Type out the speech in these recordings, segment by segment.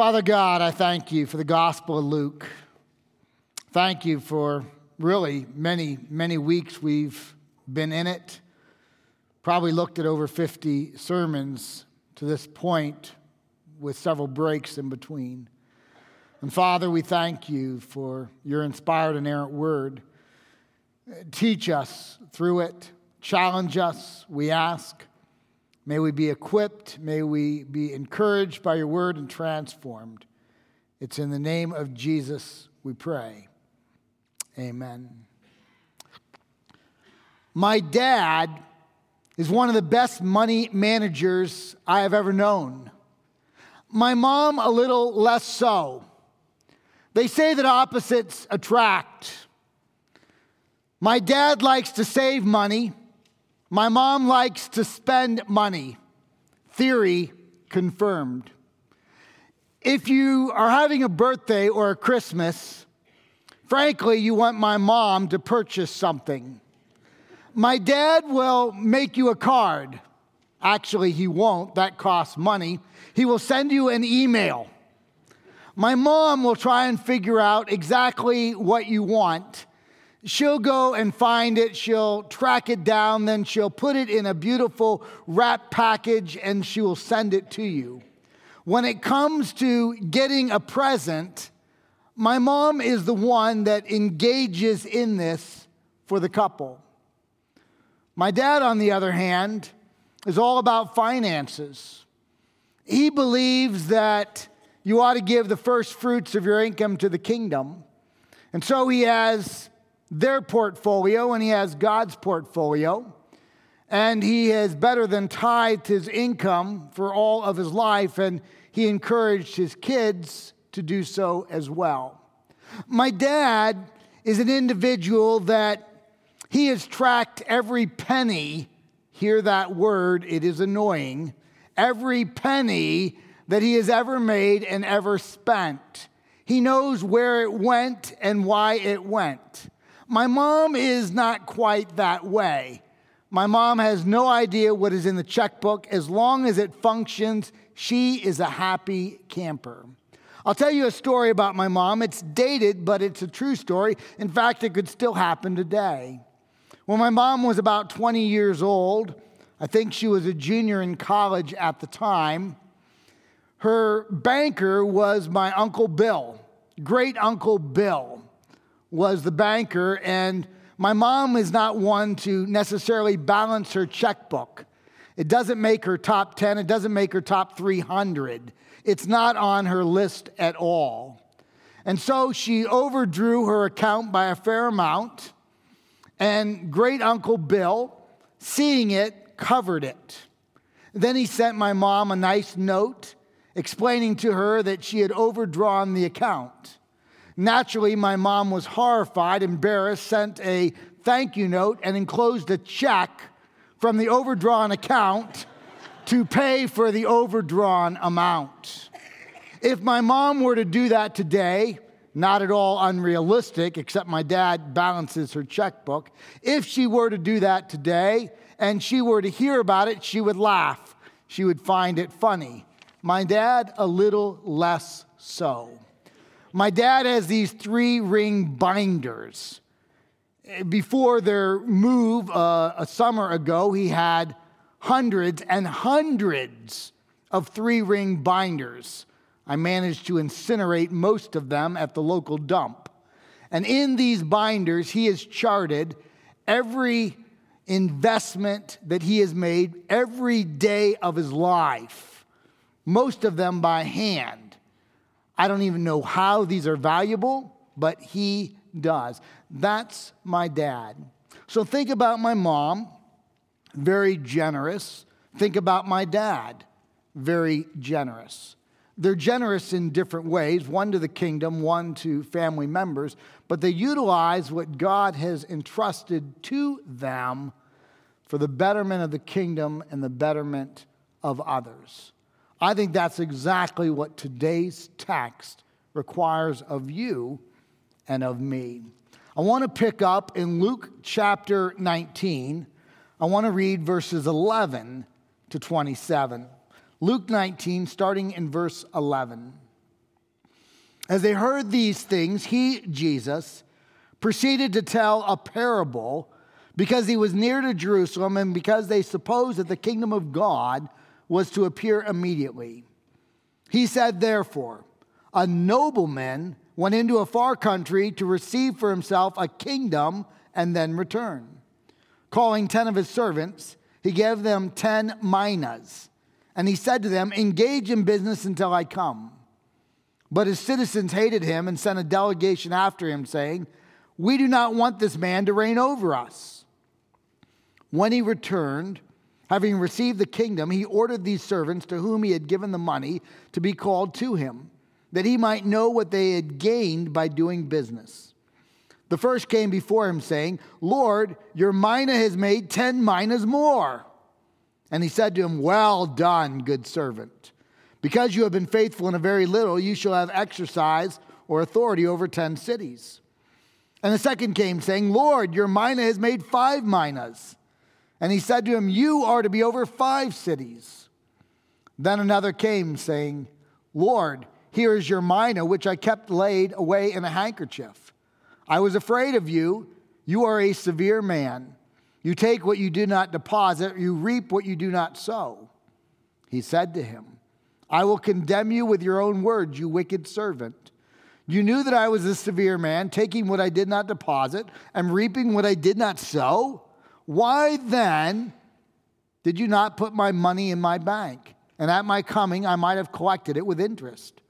Father God, I thank you for the Gospel of Luke. Thank you for really many, many weeks we've been in it. Probably looked at over 50 sermons to this point with several breaks in between. And Father, we thank you for your inspired, inerrant word. Teach us through it, challenge us, we ask. May we be equipped. May we be encouraged by your word and transformed. It's in the name of Jesus we pray. Amen. My dad is one of the best money managers I have ever known. My mom, a little less so. They say that opposites attract. My dad likes to save money. My mom likes to spend money. Theory confirmed. If you are having a birthday or a Christmas, frankly, you want my mom to purchase something. My dad will make you a card. Actually, he won't. That costs money. He will send you an email. My mom will try and figure out exactly what you want She'll go and find it, she'll track it down, then she'll put it in a beautiful wrap package and she will send it to you. When it comes to getting a present, my mom is the one that engages in this for the couple. My dad, on the other hand, is all about finances. He believes that you ought to give the first fruits of your income to the kingdom. And so he has their portfolio and he has God's portfolio. And he has better than tithed his income for all of his life, and he encouraged his kids to do so as well. My dad is an individual that he has tracked every penny, hear that word, it is annoying, every penny that he has ever made and ever spent. He knows where it went and why it went. My mom is not quite that way. My mom has no idea what is in the checkbook. As long as it functions, she is a happy camper. I'll tell you a story about my mom. It's dated, but it's a true story. In fact, it could still happen today. When my mom was about 20 years old, I think she was a junior in college at the time, her banker was my Uncle Bill, great Uncle Bill was the banker, and my mom is not one to necessarily balance her checkbook. It doesn't make her top 10, it doesn't make her top 300. It's not on her list at all. And so she overdrew her account by a fair amount, and great uncle Bill, seeing it, covered it. Then he sent my mom a nice note explaining to her that she had overdrawn the account. Naturally, my mom was horrified, embarrassed, sent a thank you note, and enclosed a check from the overdrawn account to pay for the overdrawn amount. If my mom were to do that today, not at all unrealistic, except my dad balances her checkbook. If she were to do that today and she were to hear about it, she would laugh. She would find it funny. My dad, a little less so. My dad has these three ring binders. Before their move uh, a summer ago, he had hundreds and hundreds of three ring binders. I managed to incinerate most of them at the local dump. And in these binders, he has charted every investment that he has made every day of his life, most of them by hand. I don't even know how these are valuable, but he does. That's my dad. So think about my mom, very generous. Think about my dad, very generous. They're generous in different ways, one to the kingdom, one to family members, but they utilize what God has entrusted to them for the betterment of the kingdom and the betterment of others. I think that's exactly what today's text requires of you and of me. I want to pick up in Luke chapter 19. I want to read verses 11 to 27. Luke 19, starting in verse 11. As they heard these things, he, Jesus, proceeded to tell a parable because he was near to Jerusalem and because they supposed that the kingdom of God was to appear immediately. He said, Therefore, a nobleman went into a far country to receive for himself a kingdom and then return. Calling ten of his servants, he gave them ten minas, and he said to them, Engage in business until I come. But his citizens hated him and sent a delegation after him, saying, We do not want this man to reign over us. When he returned, having received the kingdom, he ordered these servants to whom he had given the money to be called to him, that he might know what they had gained by doing business. The first came before him, saying, Lord, your mina has made ten minas more. And he said to him, Well done, good servant. Because you have been faithful in a very little, you shall have exercise or authority over ten cities. And the second came, saying, Lord, your mina has made five minas. And he said to him, You are to be over five cities. Then another came, saying, Lord, here is your mina, which I kept laid away in a handkerchief. I was afraid of you. You are a severe man. You take what you do not deposit, you reap what you do not sow. He said to him, I will condemn you with your own words, you wicked servant. You knew that I was a severe man, taking what I did not deposit and reaping what I did not sow. Why then did you not put my money in my bank? And at my coming, I might have collected it with interest.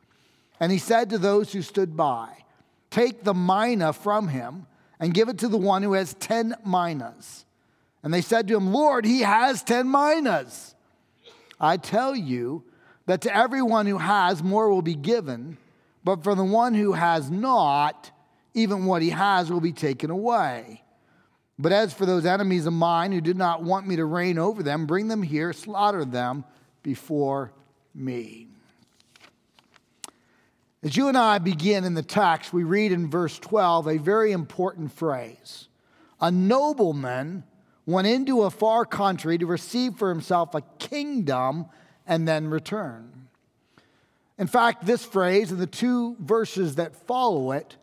And he said to those who stood by, Take the mina from him and give it to the one who has 10 minas. And they said to him, Lord, he has 10 minas. I tell you, that to everyone who has, more will be given, but for the one who has not, even what he has will be taken away. But as for those enemies of mine who did not want me to reign over them, bring them here, slaughter them before me. As you and I begin in the text, we read in verse 12 a very important phrase. A nobleman went into a far country to receive for himself a kingdom and then return. In fact, this phrase and the two verses that follow it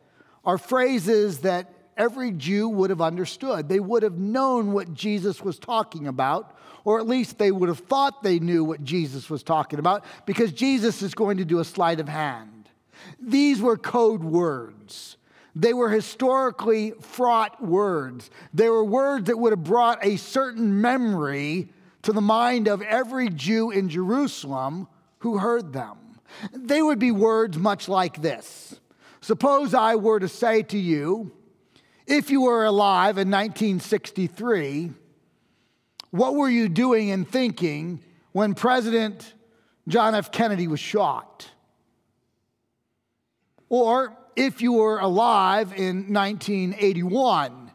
are phrases that every Jew would have understood. They would have known what Jesus was talking about, or at least they would have thought they knew what Jesus was talking about, because Jesus is going to do a sleight of hand. These were code words. They were historically fraught words. They were words that would have brought a certain memory to the mind of every Jew in Jerusalem who heard them. They would be words much like this Suppose I were to say to you, if you were alive in 1963, what were you doing and thinking when President John F. Kennedy was shot? Or if you were alive in 1981,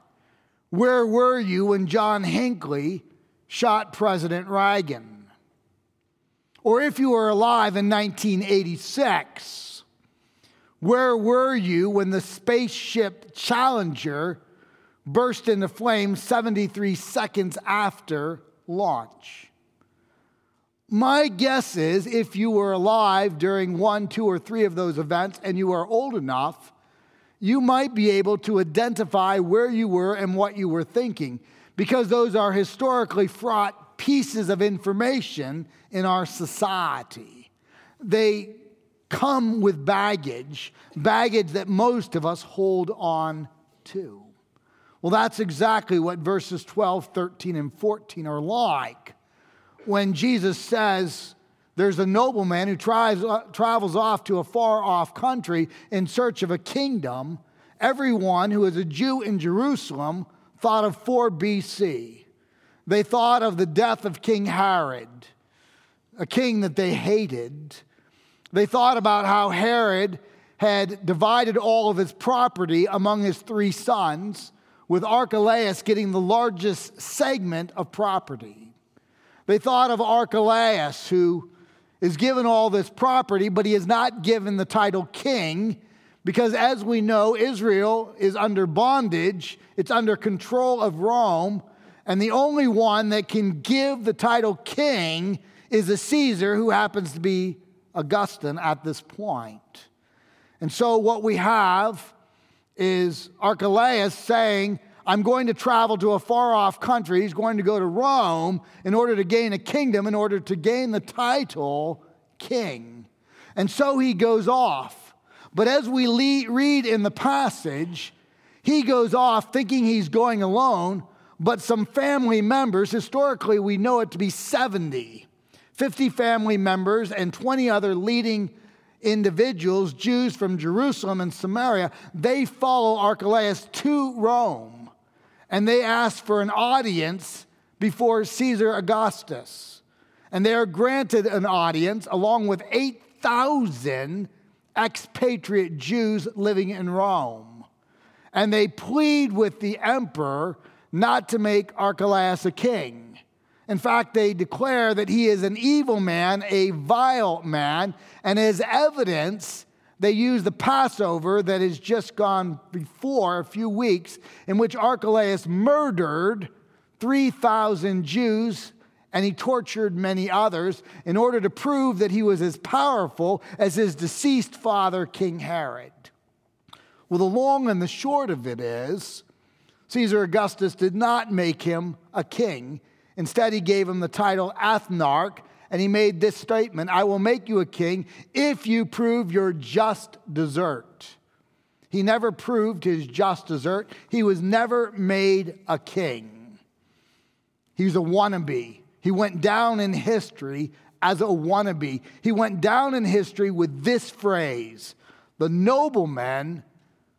where were you when John Hinckley shot President Reagan. Or if you were alive in 1986, where were you when the spaceship Challenger burst into flames 73 seconds after launch? My guess is if you were alive during one, two, or three of those events and you are old enough, you might be able to identify where you were and what you were thinking because those are historically fraught pieces of information in our society. They come with baggage, baggage that most of us hold on to. Well, that's exactly what verses 12, 13, and 14 are like. When Jesus says, there's a nobleman who tries, uh, travels off to a far off country in search of a kingdom. Everyone who is a Jew in Jerusalem thought of 4 BC. They thought of the death of King Herod, a king that they hated. They thought about how Herod had divided all of his property among his three sons, with Archelaus getting the largest segment of property. They thought of Archelaus, who is given all this property, but he is not given the title king because as we know, Israel is under bondage, it's under control of Rome, and the only one that can give the title king is a Caesar who happens to be Augustine at this point. And so what we have is Archelaus saying, I'm going to travel to a far off country. He's going to go to Rome in order to gain a kingdom, in order to gain the title king. And so he goes off. But as we read in the passage, he goes off thinking he's going alone, but some family members, historically we know it to be 70, 50 family members and 20 other leading individuals, Jews from Jerusalem and Samaria, they follow Archelaus to Rome and they ask for an audience before Caesar Augustus. And they are granted an audience along with 8,000 expatriate Jews living in Rome. And they plead with the emperor not to make Archelaus a king. In fact, they declare that he is an evil man, a vile man, and as evidence, they use the Passover that has just gone before a few weeks, in which Archelaus murdered 3,000 Jews and he tortured many others in order to prove that he was as powerful as his deceased father, King Herod. Well, the long and the short of it is Caesar Augustus did not make him a king. Instead, he gave him the title ethnarch, and he made this statement I will make you a king if you prove your just desert. He never proved his just desert, he was never made a king. He was a wannabe. He went down in history as a wannabe. He went down in history with this phrase the nobleman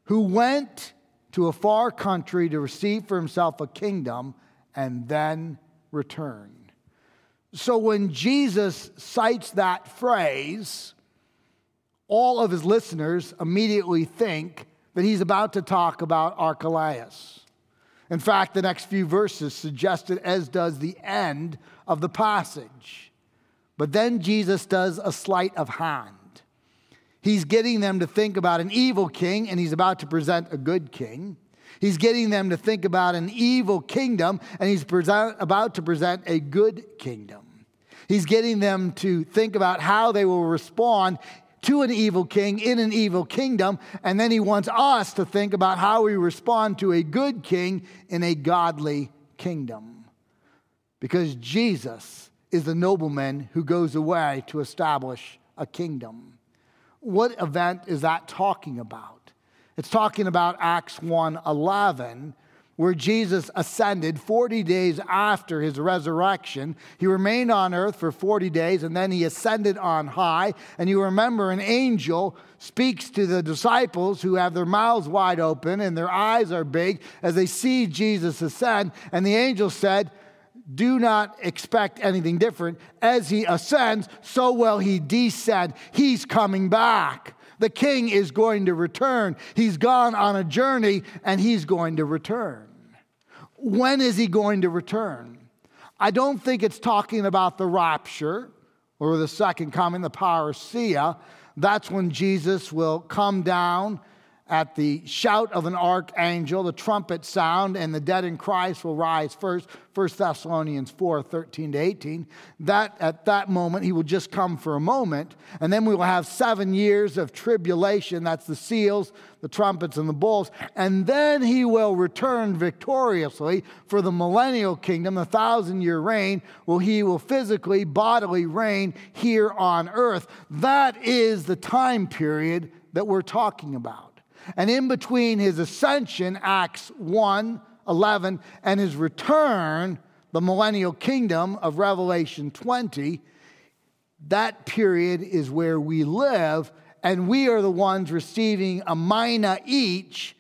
who went to a far country to receive for himself a kingdom and then return. So when Jesus cites that phrase, all of his listeners immediately think that he's about to talk about Archelaus. In fact, the next few verses suggest it, as does the end of the passage. But then Jesus does a sleight of hand. He's getting them to think about an evil king, and he's about to present a good king. He's getting them to think about an evil kingdom, and he's present, about to present a good kingdom. He's getting them to think about how they will respond to an evil king in an evil kingdom, and then he wants us to think about how we respond to a good king in a godly kingdom. Because Jesus is the nobleman who goes away to establish a kingdom. What event is that talking about? It's talking about Acts 1 11, where Jesus ascended 40 days after his resurrection. He remained on earth for 40 days and then he ascended on high. And you remember an angel speaks to the disciples who have their mouths wide open and their eyes are big as they see Jesus ascend. And the angel said, do not expect anything different. As he ascends, so will he descend. He's coming back. The king is going to return. He's gone on a journey and he's going to return. When is he going to return? I don't think it's talking about the rapture or the second coming, the parousia. That's when Jesus will come down at the shout of an archangel, the trumpet sound, and the dead in Christ will rise first. 1 Thessalonians 4 13 to 18. That at that moment, he will just come for a moment, and then we will have seven years of tribulation. That's the seals, the trumpets, and the bowls. And then he will return victoriously for the millennial kingdom, the thousand year reign, where he will physically, bodily reign here on earth. That is the time period that we're talking about. And in between his ascension, Acts 1 11, and his return, the millennial kingdom of Revelation 20, that period is where we live, and we are the ones receiving a mina each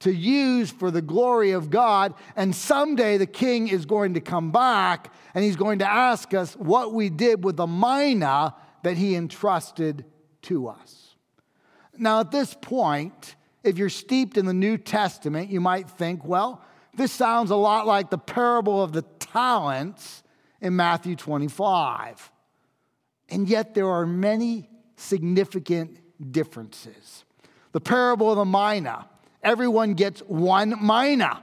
to use for the glory of God. And someday the king is going to come back and he's going to ask us what we did with the mina that he entrusted to us. Now, at this point, if you're steeped in the New Testament, you might think, well, this sounds a lot like the parable of the talents in Matthew 25. And yet there are many significant differences. The parable of the mina, everyone gets one mina.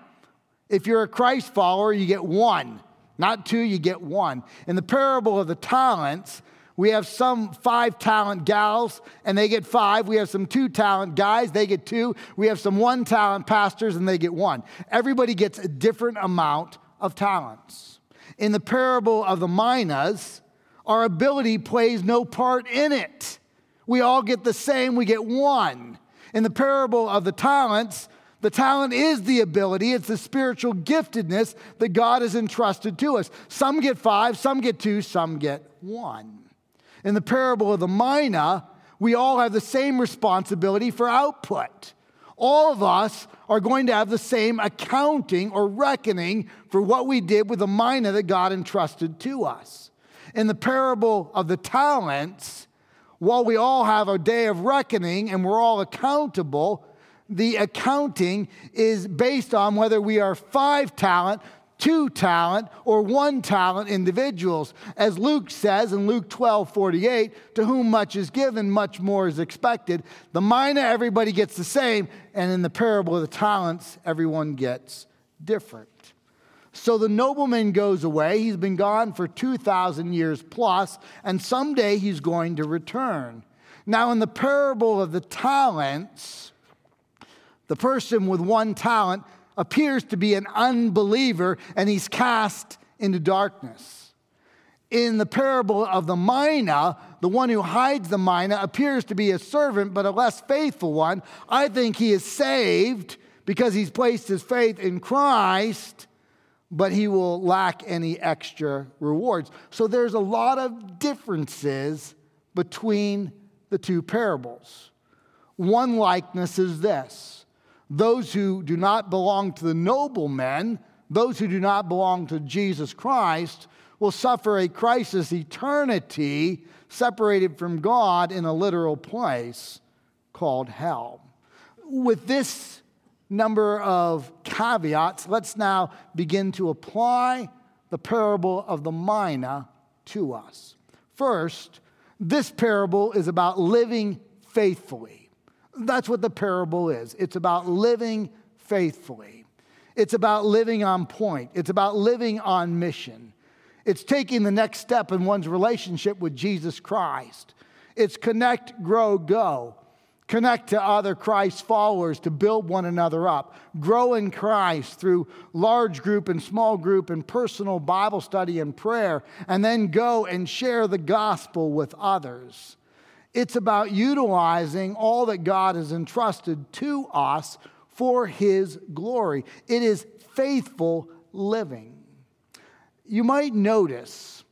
If you're a Christ follower, you get one. Not two, you get one. In the parable of the talents, We have some five talent gals and they get five. We have some two talent guys, they get two. We have some one talent pastors and they get one. Everybody gets a different amount of talents. In the parable of the minas, our ability plays no part in it. We all get the same, we get one. In the parable of the talents, the talent is the ability, it's the spiritual giftedness that God has entrusted to us. Some get five, some get two, some get one. In the parable of the mina, we all have the same responsibility for output. All of us are going to have the same accounting or reckoning for what we did with the mina that God entrusted to us. In the parable of the talents, while we all have a day of reckoning and we're all accountable, the accounting is based on whether we are five talent, two talent, or one talent individuals. As Luke says in Luke 12 48, to whom much is given, much more is expected. The mina, everybody gets the same, and in the parable of the talents, everyone gets different. So the nobleman goes away. He's been gone for 2,000 years plus, and someday he's going to return. Now, in the parable of the talents, the person with one talent appears to be an unbeliever and he's cast into darkness. In the parable of the mina, the one who hides the mina appears to be a servant, but a less faithful one. I think he is saved because he's placed his faith in Christ, but he will lack any extra rewards. So there's a lot of differences between the two parables. One likeness is this those who do not belong to the noblemen, those who do not belong to Jesus Christ, will suffer a crisis eternity separated from God in a literal place called hell. With this number of caveats, let's now begin to apply the parable of the mina to us. First, this parable is about living faithfully. That's what the parable is. It's about living faithfully. It's about living on point. It's about living on mission. It's taking the next step in one's relationship with Jesus Christ. It's connect, grow, go. Connect to other Christ followers to build one another up. Grow in Christ through large group and small group and personal Bible study and prayer. And then go and share the gospel with others. It's about utilizing all that God has entrusted to us for His glory. It is faithful living. You might notice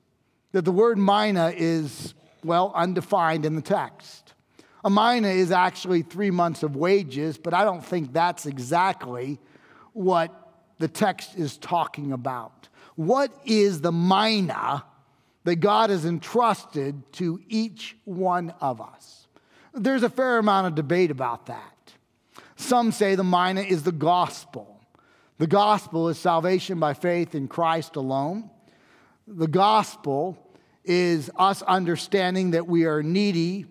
that the word mina is, well, undefined in the text. A mina is actually three months of wages, but I don't think that's exactly what the text is talking about. What is the mina that God has entrusted to each one of us. There's a fair amount of debate about that. Some say the mina is the gospel. The gospel is salvation by faith in Christ alone. The gospel is us understanding that we are needy.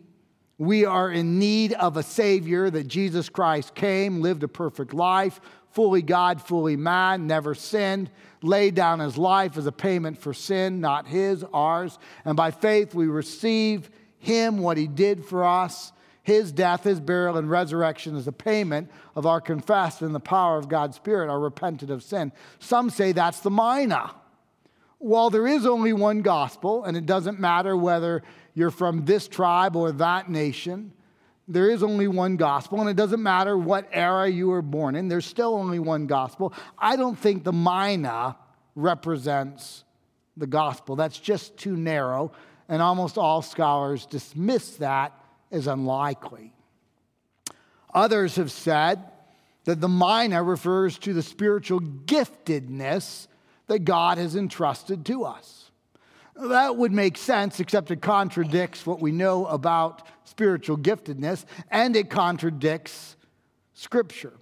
We are in need of a Savior, that Jesus Christ came, lived a perfect life, fully God, fully man, never sinned, laid down his life as a payment for sin, not his, ours. And by faith, we receive him, what he did for us. His death, his burial, and resurrection is a payment of our confessed in the power of God's Spirit, our repented of sin. Some say that's the mina. While there is only one gospel, and it doesn't matter whether you're from this tribe or that nation, there is only one gospel, and it doesn't matter what era you were born in, there's still only one gospel. I don't think the mina represents the gospel. That's just too narrow, and almost all scholars dismiss that as unlikely. Others have said that the mina refers to the spiritual giftedness that God has entrusted to us. That would make sense, except it contradicts what we know about spiritual giftedness and it contradicts Scripture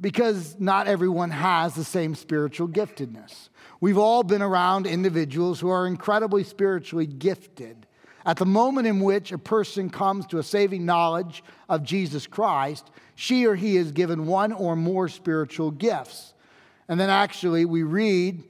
because not everyone has the same spiritual giftedness. We've all been around individuals who are incredibly spiritually gifted. At the moment in which a person comes to a saving knowledge of Jesus Christ, she or he is given one or more spiritual gifts. And then actually, we read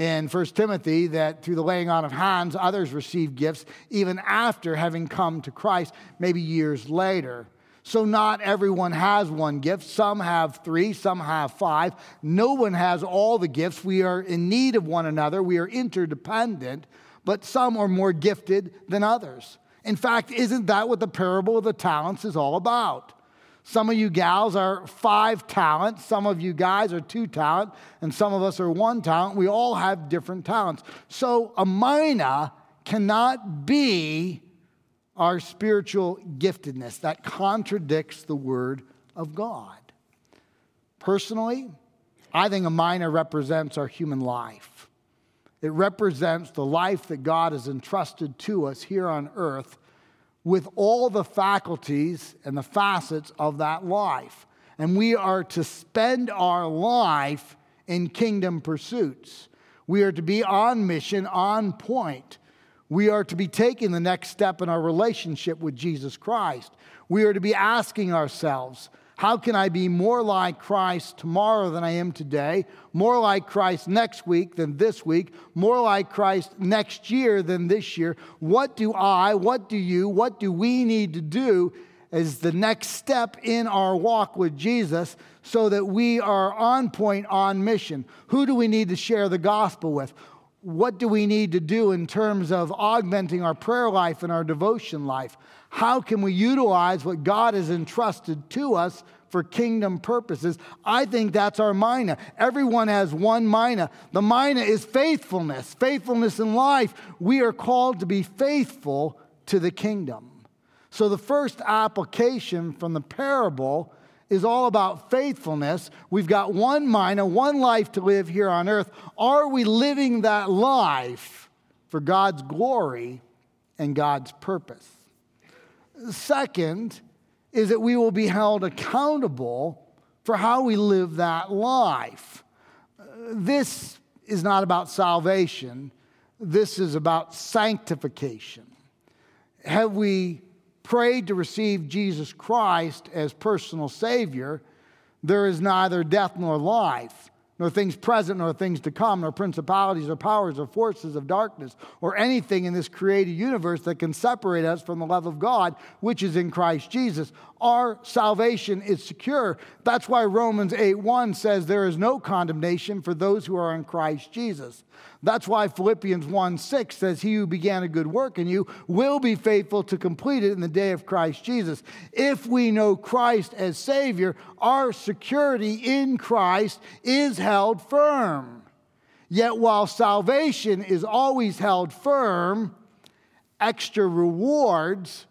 in 1 Timothy that through the laying on of hands, others receive gifts even after having come to Christ, maybe years later. So, not everyone has one gift. Some have three, some have five. No one has all the gifts. We are in need of one another, we are interdependent, but some are more gifted than others. In fact, isn't that what the parable of the talents is all about? Some of you gals are five talents, some of you guys are two talent, and some of us are one talent. We all have different talents. So a mina cannot be our spiritual giftedness. That contradicts the word of God. Personally, I think a mina represents our human life. It represents the life that God has entrusted to us here on earth with all the faculties and the facets of that life. And we are to spend our life in kingdom pursuits. We are to be on mission, on point. We are to be taking the next step in our relationship with Jesus Christ. We are to be asking ourselves, how can I be more like Christ tomorrow than I am today? More like Christ next week than this week? More like Christ next year than this year? What do I, what do you, what do we need to do as the next step in our walk with Jesus so that we are on point, on mission? Who do we need to share the gospel with? What do we need to do in terms of augmenting our prayer life and our devotion life? How can we utilize what God has entrusted to us for kingdom purposes? I think that's our mina. Everyone has one mina. The mina is faithfulness, faithfulness in life. We are called to be faithful to the kingdom. So the first application from the parable is all about faithfulness. We've got one mina, one life to live here on earth. Are we living that life for God's glory and God's purpose? Second is that we will be held accountable for how we live that life. This is not about salvation, this is about sanctification. Have we prayed to receive Jesus Christ as personal Savior? There is neither death nor life nor things present, nor things to come, nor principalities or powers or forces of darkness, or anything in this created universe that can separate us from the love of God, which is in Christ Jesus. Our salvation is secure. That's why Romans 8 1 says there is no condemnation for those who are in Christ Jesus. That's why Philippians 1 6 says, He who began a good work in you will be faithful to complete it in the day of Christ Jesus. If we know Christ as Savior, our security in Christ is held firm. Yet while salvation is always held firm, extra rewards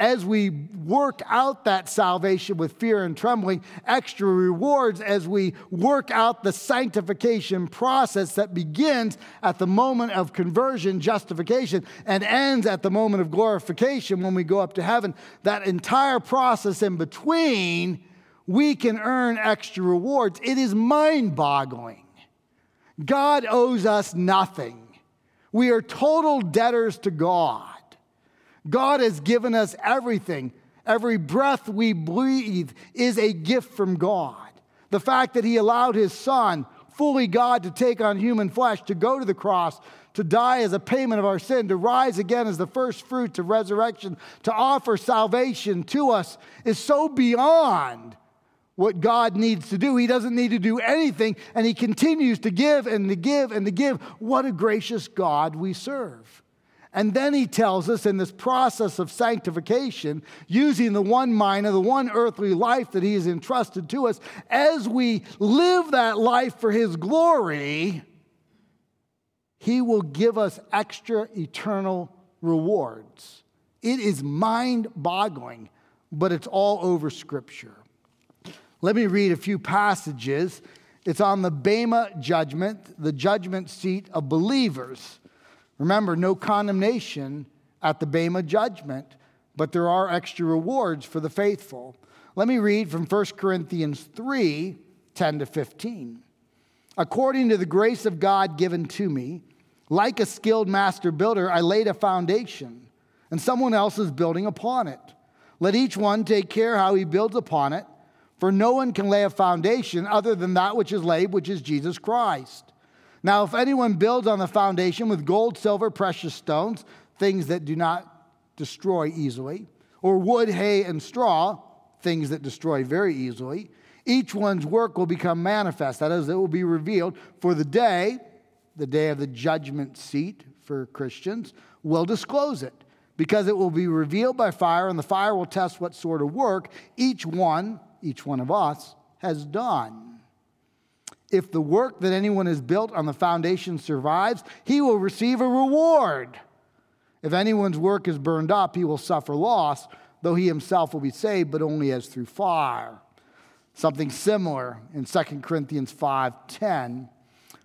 as we work out that salvation with fear and trembling, extra rewards as we work out the sanctification process that begins at the moment of conversion, justification, and ends at the moment of glorification when we go up to heaven. That entire process in between, we can earn extra rewards. It is mind boggling. God owes us nothing. We are total debtors to God. God has given us everything. Every breath we breathe is a gift from God. The fact that He allowed His Son, fully God, to take on human flesh, to go to the cross, to die as a payment of our sin, to rise again as the first fruit of resurrection, to offer salvation to us is so beyond what God needs to do. He doesn't need to do anything, and He continues to give and to give and to give. What a gracious God we serve. And then he tells us in this process of sanctification, using the one mina, the one earthly life that he has entrusted to us, as we live that life for his glory, he will give us extra eternal rewards. It is mind boggling, but it's all over Scripture. Let me read a few passages. It's on the Bema judgment, the judgment seat of believers. Remember, no condemnation at the Bema judgment, but there are extra rewards for the faithful. Let me read from 1 Corinthians 3 10 to 15. According to the grace of God given to me, like a skilled master builder, I laid a foundation, and someone else is building upon it. Let each one take care how he builds upon it, for no one can lay a foundation other than that which is laid, which is Jesus Christ. Now, if anyone builds on the foundation with gold, silver, precious stones, things that do not destroy easily, or wood, hay, and straw, things that destroy very easily, each one's work will become manifest. That is, it will be revealed for the day, the day of the judgment seat for Christians, will disclose it because it will be revealed by fire, and the fire will test what sort of work each one, each one of us, has done. If the work that anyone has built on the foundation survives, he will receive a reward. If anyone's work is burned up, he will suffer loss, though he himself will be saved, but only as through fire. Something similar in 2 Corinthians 5:10.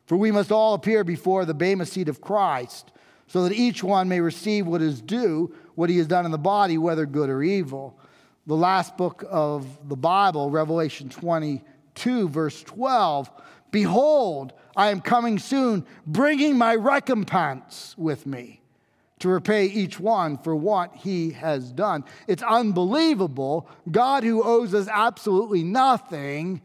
For we must all appear before the bema seat of Christ, so that each one may receive what is due, what he has done in the body, whether good or evil. The last book of the Bible, Revelation 22, verse 12. Behold, I am coming soon, bringing my recompense with me to repay each one for what he has done. It's unbelievable. God, who owes us absolutely nothing,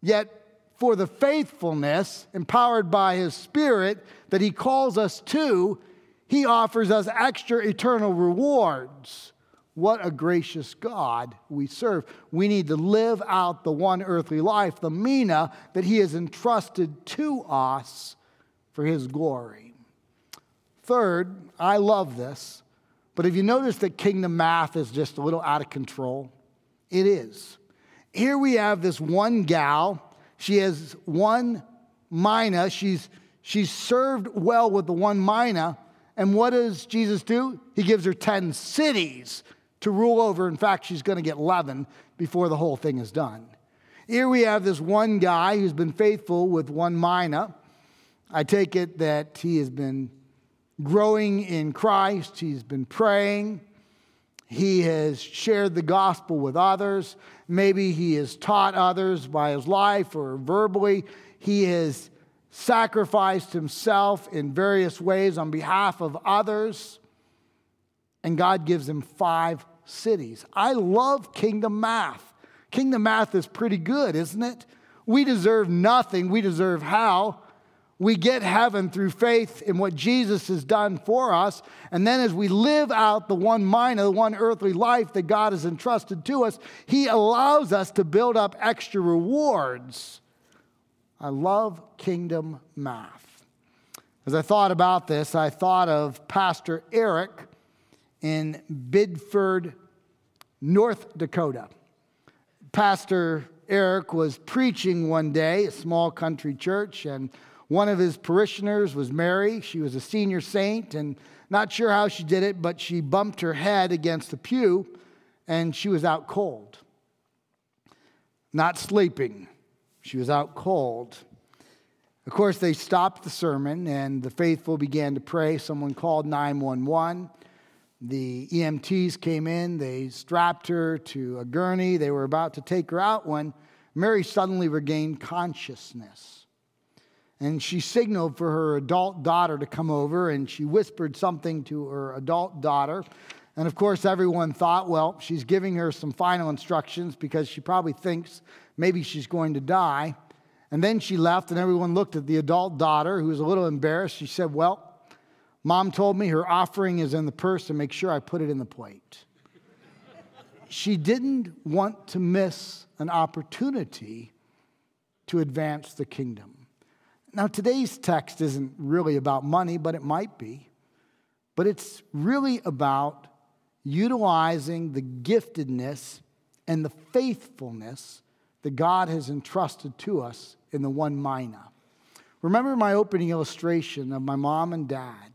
yet for the faithfulness empowered by his Spirit that he calls us to, he offers us extra eternal rewards. What a gracious God we serve. We need to live out the one earthly life, the mina that he has entrusted to us for his glory. Third, I love this, but have you noticed that kingdom math is just a little out of control? It is. Here we have this one gal. She has one mina. She's, she's served well with the one mina. And what does Jesus do? He gives her 10 cities to rule over. In fact, she's going to get 11 before the whole thing is done. Here we have this one guy who's been faithful with one mina. I take it that he has been growing in Christ. He's been praying. He has shared the gospel with others. Maybe he has taught others by his life or verbally. He has sacrificed himself in various ways on behalf of others. And God gives him five cities. I love kingdom math. Kingdom math is pretty good, isn't it? We deserve nothing, we deserve how. we get heaven through faith in what Jesus has done for us. And then as we live out the one mind, of the one earthly life that God has entrusted to us, He allows us to build up extra rewards. I love kingdom math. As I thought about this, I thought of Pastor Eric in Biddeford, North Dakota. Pastor Eric was preaching one day, a small country church, and one of his parishioners was Mary. She was a senior saint, and not sure how she did it, but she bumped her head against the pew and she was out cold. Not sleeping, she was out cold. Of course, they stopped the sermon and the faithful began to pray. Someone called 911. The EMTs came in, they strapped her to a gurney. They were about to take her out when Mary suddenly regained consciousness and she signaled for her adult daughter to come over and she whispered something to her adult daughter. And of course, everyone thought, well, she's giving her some final instructions because she probably thinks maybe she's going to die. And then she left, and everyone looked at the adult daughter who was a little embarrassed. She said, Well, mom told me her offering is in the purse, and make sure I put it in the plate. she didn't want to miss an opportunity to advance the kingdom. Now, today's text isn't really about money, but it might be. But it's really about utilizing the giftedness and the faithfulness that God has entrusted to us in the one mina. Remember my opening illustration of my mom and dad?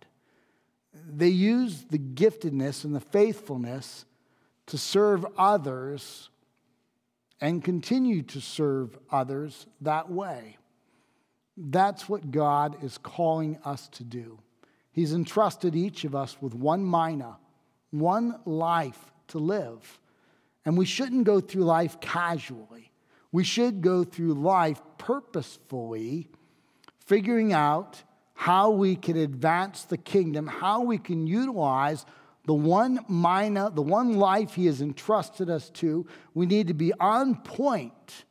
They used the giftedness and the faithfulness to serve others and continue to serve others that way. That's what God is calling us to do. He's entrusted each of us with one mina, one life to live. And we shouldn't go through life casually. We should go through life purposefully, figuring out how we can advance the kingdom, how we can utilize the one mina, the one life He has entrusted us to. We need to be on point,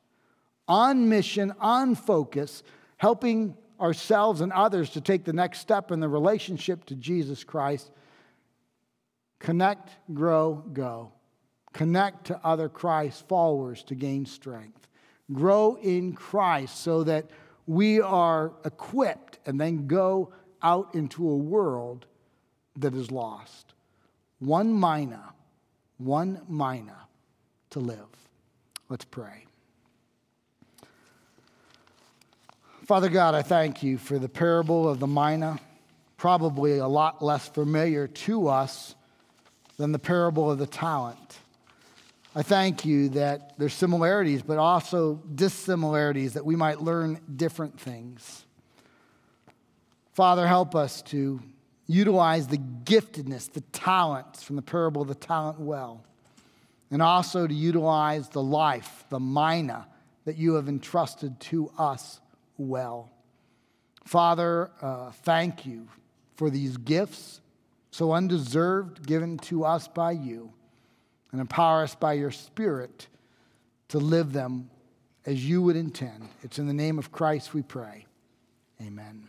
on mission, on focus helping ourselves and others to take the next step in the relationship to Jesus Christ. Connect, grow, go. Connect to other Christ followers to gain strength. Grow in Christ so that we are equipped and then go out into a world that is lost. One mina, one mina to live. Let's pray. Father God, I thank you for the parable of the mina, probably a lot less familiar to us than the parable of the talent. I thank you that there's similarities, but also dissimilarities, that we might learn different things. Father, help us to utilize the giftedness, the talents from the parable of the talent well, and also to utilize the life, the mina that you have entrusted to us well. Father, uh, thank you for these gifts, so undeserved, given to us by you, and empower us by your Spirit to live them as you would intend. It's in the name of Christ we pray. Amen.